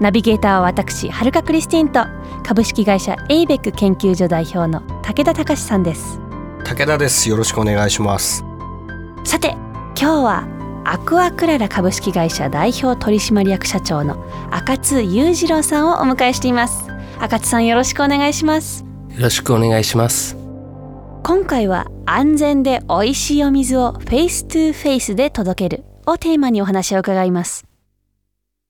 ナビゲーターは私はるかクリスティンと株式会社エイベック研究所代表の武田隆さんです。武田です。よろしくお願いします。さて今日はアクアクララ株式会社代表取締役社長の赤津裕次郎さんをお迎えしています。赤津さんよろしくお願いします。よろしくお願いします。今回は安全で美味しいお水をフェイストゥフェイスで届けるをテーマにお話を伺います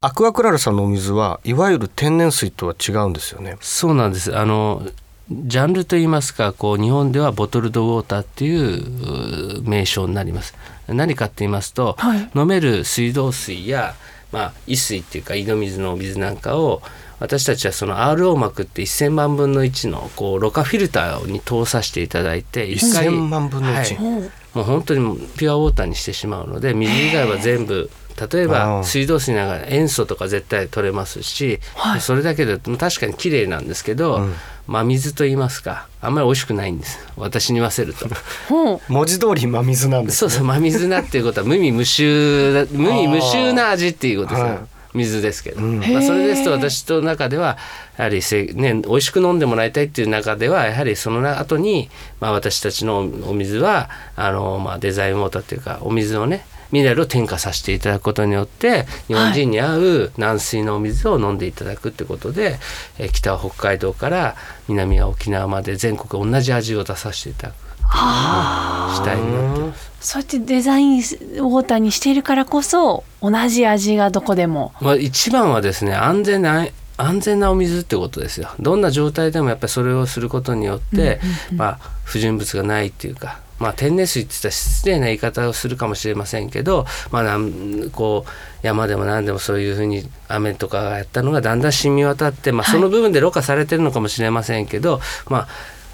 アクアクラルさんのお水はいわゆる天然水とは違うんですよね。そうなんです。あのジャンルといいますかこう日本ではボトルドウォーターっていう名称になります。何かって言いますと、はい、飲める水道水や、まあ、井水っていうか井戸水のお水なんかを私たちはその RO 膜って1,000万分の1のこうろ過フィルターに通させていただいて1回1,000万分の1、はい、もう本当にピュアウォーターにしてしまうので水以外は全部例えば水道水ながら塩素とか絶対取れますし、はい、それだけで確かに綺麗なんですけど、うん、真水と言いますかあんまり美味しくないんです。私に言わせると。文字通り真水なんです、ね、そうそう真水なっていうことは無味無臭無味無臭な味っていうことです、水ですけど、うん、まあ、それですと私と中ではやはりせ、ね、美味しく飲んでもらいたいっていう中ではやはりその後に、まあ、私たちのお水はあの、まあ、デザインウォーターっていうかお水をねミネラルを添加させていただくことによって日本人に合う軟水のお水を飲んでいただくってことで、え北は北海道から南は沖縄まで全国同じ味を出させていただく。主体になってます。そうやってデザインウォーターにしているからこそ同じ味がどこでも、まあ、一番はですね安全な安全なお水ってことですよ。どんな状態でもやっぱりそれをすることによって、うんうんうん、まあ、不純物がないっていうかまあ、天然水って言ったら失礼な言い方をするかもしれませんけど、まあ、なんこう山でも何でもそういうふうに雨とかがやったのがだんだん染み渡って、まあ、その部分でろ過されてるのかもしれませんけど、はい、まあ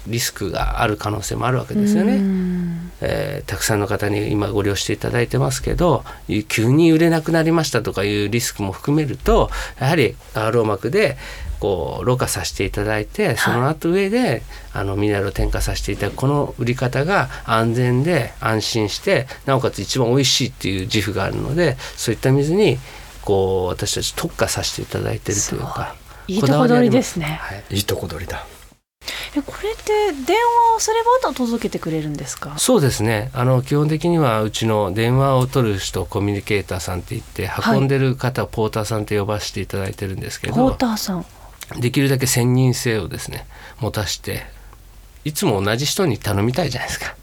リスクがある可能性もあるわけですよね。えー、たくさんの方に今ご利用していただいてますけど急に売れなくなりましたとかいうリスクも含めるとやはり RO 膜でこうろ過させていただいてその後上で、あのミネラルを添加させていただくこの売り方が安全で安心してなおかつ一番美味しいっていう自負があるのでそういった水にこう私たち特化させていただいてるというかいいとこ取りですね、はい、いいとこ取りだこれって電話をすれば届けてくれるんですか？そうですね。あの基本的にはうちの電話を取る人コミュニケーターさんって言って運んでる方、はい、ポーターさんって呼ばせていただいてるんですけどポーターさん。できるだけ専任性をですね持たしていつも同じ人に頼みたいじゃないですか。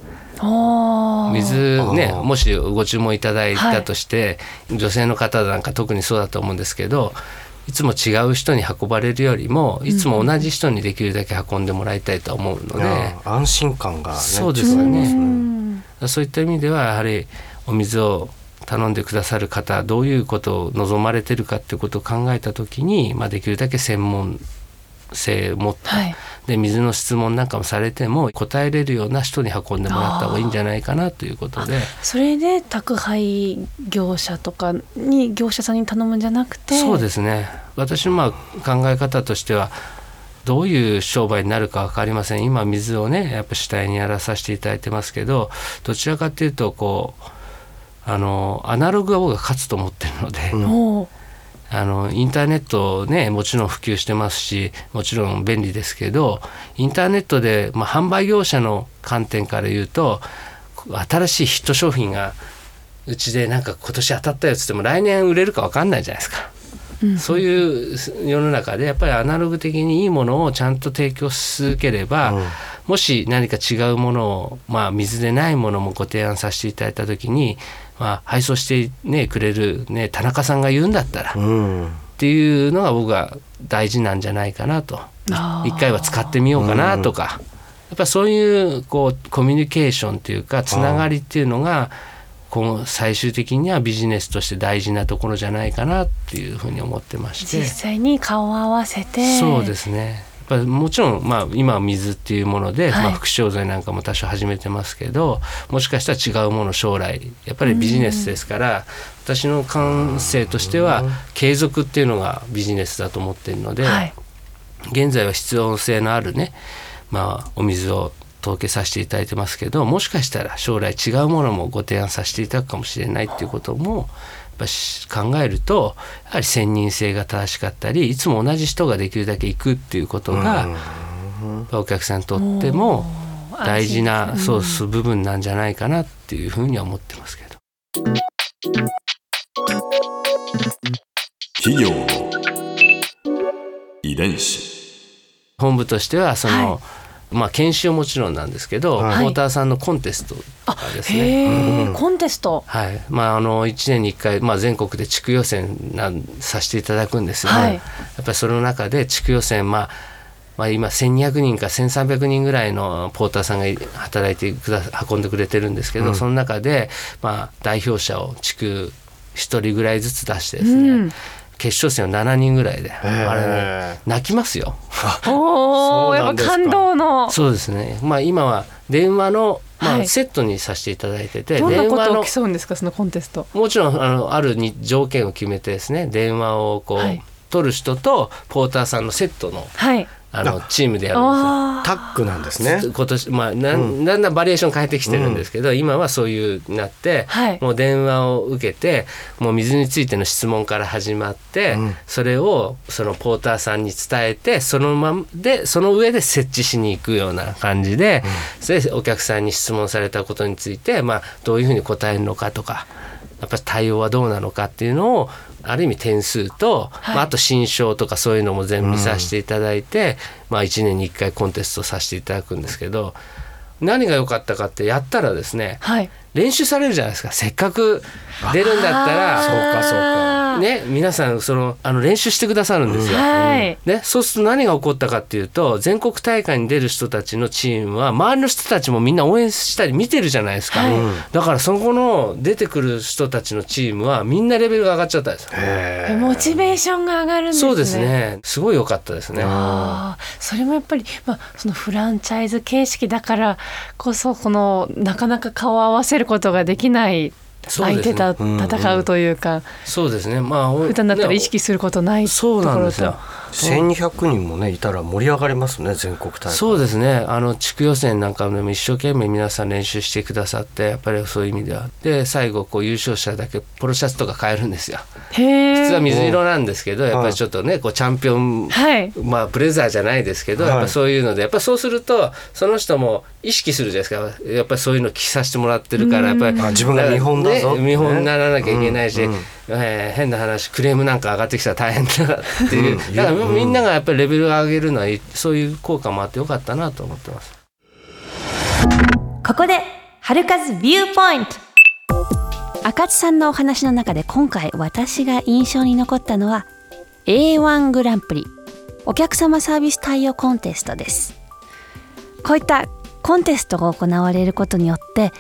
水ねもしご注文いただいたとして、はい、女性の方なんか特にそうだと思うんですけどいつも違う人に運ばれるよりもいつも同じ人にできるだけ運んでもらいたいと思うので、うん、安心感が、ね、そうですよね。そういった意味ではやはりお水を頼んでくださる方どういうことを望まれてるかっていうことを考えた時に、まあ、できるだけ専門性を持った、はい、で水の質問なんかもされても答えれるような人に運んでもらった方がいいんじゃないかなということで。それで宅配業者とかに業者さんに頼むんじゃなくて？そうですね。私のまあ考え方としてはどういう商売になるか分かりません。今水をねやっぱ主体にやらさせていただいてますけどどちらかというとこうあのアナログが僕は勝つと思ってるので、うん、あのインターネットねもちろん普及してますしもちろん便利ですけどインターネットで、まあ、販売業者の観点から言うと新しいヒット商品がうちでなんか今年当たったよっつっても来年売れるか分かんないじゃないですか。そういう世の中でやっぱりアナログ的にいいものをちゃんと提供し続ければ、うん、もし何か違うものを、まあ、水でないものもご提案させていただいた時にまあ、配送して、ね、くれる、ね、田中さんが言うんだったら、うん、っていうのが僕は大事なんじゃないかなと。一回は使ってみようかなとか、うん、やっぱそういうこうコミュニケーションというかつながりっていうのが今後最終的にはビジネスとして大事なところじゃないかなっていうふうに思ってまして。実際に顔を合わせてそうですねぱりもちろん、まあ、今は水っていうもので、はい。まあ、副商材なんかも多少始めてますけどもしかしたら違うもの将来やっぱりビジネスですから私の感性としては継続っていうのがビジネスだと思っているので、はい。現在は必要性のあるね、まあ、お水を届けさせていただいてますけどもしかしたら将来違うものもご提案させていただくかもしれないっていうこともぱし考えるとやはり専任性が正しかったりいつも同じ人ができるだけ行くっていうことが、お客さんにとっても大事なソース部分なんじゃないかなっていうふうには思ってますけど。企業の遺伝子。本部としてはその、はまあ研修はもちろんなんですけど、はい。ポーターさんのコンテストとかですね。へえコンテスト。はい。まあ、あの1年に1回、まあ、全国で地区予選なんさせていただくんですが、はい。やっぱりその中で地区予選、まあまあ、今1200人か1300人ぐらいのポーターさんが働いてくだ運んでくれてるんですけど、その中で、まあ、代表者を地区1人ぐらいずつ出してですね、うん決勝戦は7人ぐらいでー。あれね泣きますよ。おおやっぱそうなんですか。感動の。そうですね、まあ、今は電話の、まあ、はい。セットにさせていただいてて、どんな電話のことを競うんですかそのコンテスト。もちろんあのあるに条件を決めてですね電話をこう、はい。取る人とポーターさんのセットのはいあのチームでやるんあタッグなんですね。今年まあな,、ん、だんだんバリエーション変えてきてるんですけど、今はそういうなって、はい。もう電話を受けてもう水についての質問から始まって、うん。それをそのポーターさんに伝えてそのままでその上で設置しに行くような感じで、それでお客さんに質問されたことについて、まあ、どういうふうに答えるのかとかやっぱり対応はどうなのかっていうのをある意味点数と、はい。まあ、あと新章とかそういうのも全部見させていただいて、まあ、1年に1回コンテストさせていただくんですけど何が良かったかってやったらですねはい。練習されるじゃないですか。せっかく出るんだったらそうかそうかね皆さんそのあの練習してくださるんですよ。はい。ね、そうすると何が起こったかっていうと全国大会に出る人たちのチームは周りの人たちもみんな応援したり見てるじゃないですか、はい。だからそこの出てくる人たちのチームはみんなレベルが上がっちゃったんですモチベーションが上がるんですね。そうですね。すごい良かったですね。ああそれもやっぱり、まあ、そのフランチャイズ形式だからこそこのなかなか顔を合わせることができない相手と戦うというか、そうですね。まあ普段だったら意識することないとこそうなんろですよ。と。1200人もねいたら盛り上がりますね全国大会。そうですね。あの地区予選なんかでも一生懸命皆さん練習してくださってやっぱりそういう意味では。で最後こう優勝者だけポロシャツとか変えるんですよ。へえ普通は水色なんですけどやっぱりちょっとねこうチャンピオンはい。まあブレザーじゃないですけど、はい。やっぱそういうのでやっぱそうするとその人も意識するじゃないですか。やっぱりそういうの着させてもらってるからやっぱりあ自分が見本だぞ。ね見本にならなきゃいけないし、うん。うんえー変な話クレームなんか上がってきたら大変だっていう、うん。だからうん。みんながやっぱりレベルを上げるのはいそういう効果もあってよかったなと思ってます。ここで春風ビューポイント。赤津さんのお話の中で今回私が印象に残ったのは A1 グランプリ。お客様サービス対応コンテストです。こういったコンテストが行われることによって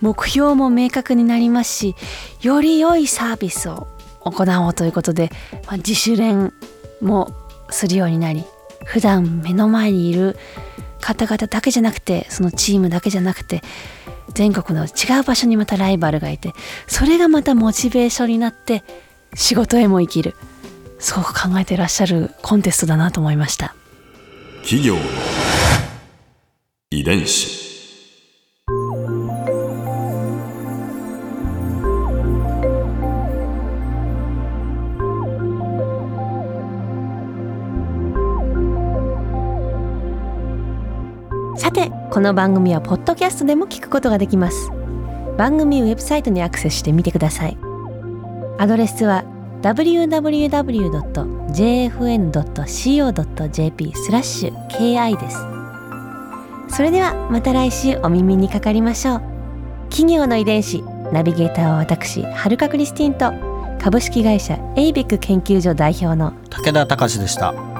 目標も明確になりますしより良いサービスを行おうということで、まあ自主練もするようになり普段目の前にいる方々だけじゃなくてそのチームだけじゃなくて全国の違う場所にまたライバルがいてそれがまたモチベーションになって仕事へも生きる。すごく考えてらっしゃるコンテストだなと思いました。企業遺伝子。さてこの番組はポッドキャストでも聞くことができます。番組ウェブサイトにアクセスしてみてください。アドレスは www.jfn.co.jp スラッシュ ki です。それではまた来週お耳にかかりましょう。企業の遺伝子ナビゲーターは私はるかクリスティンと株式会社エイベック研究所代表の武田隆でした。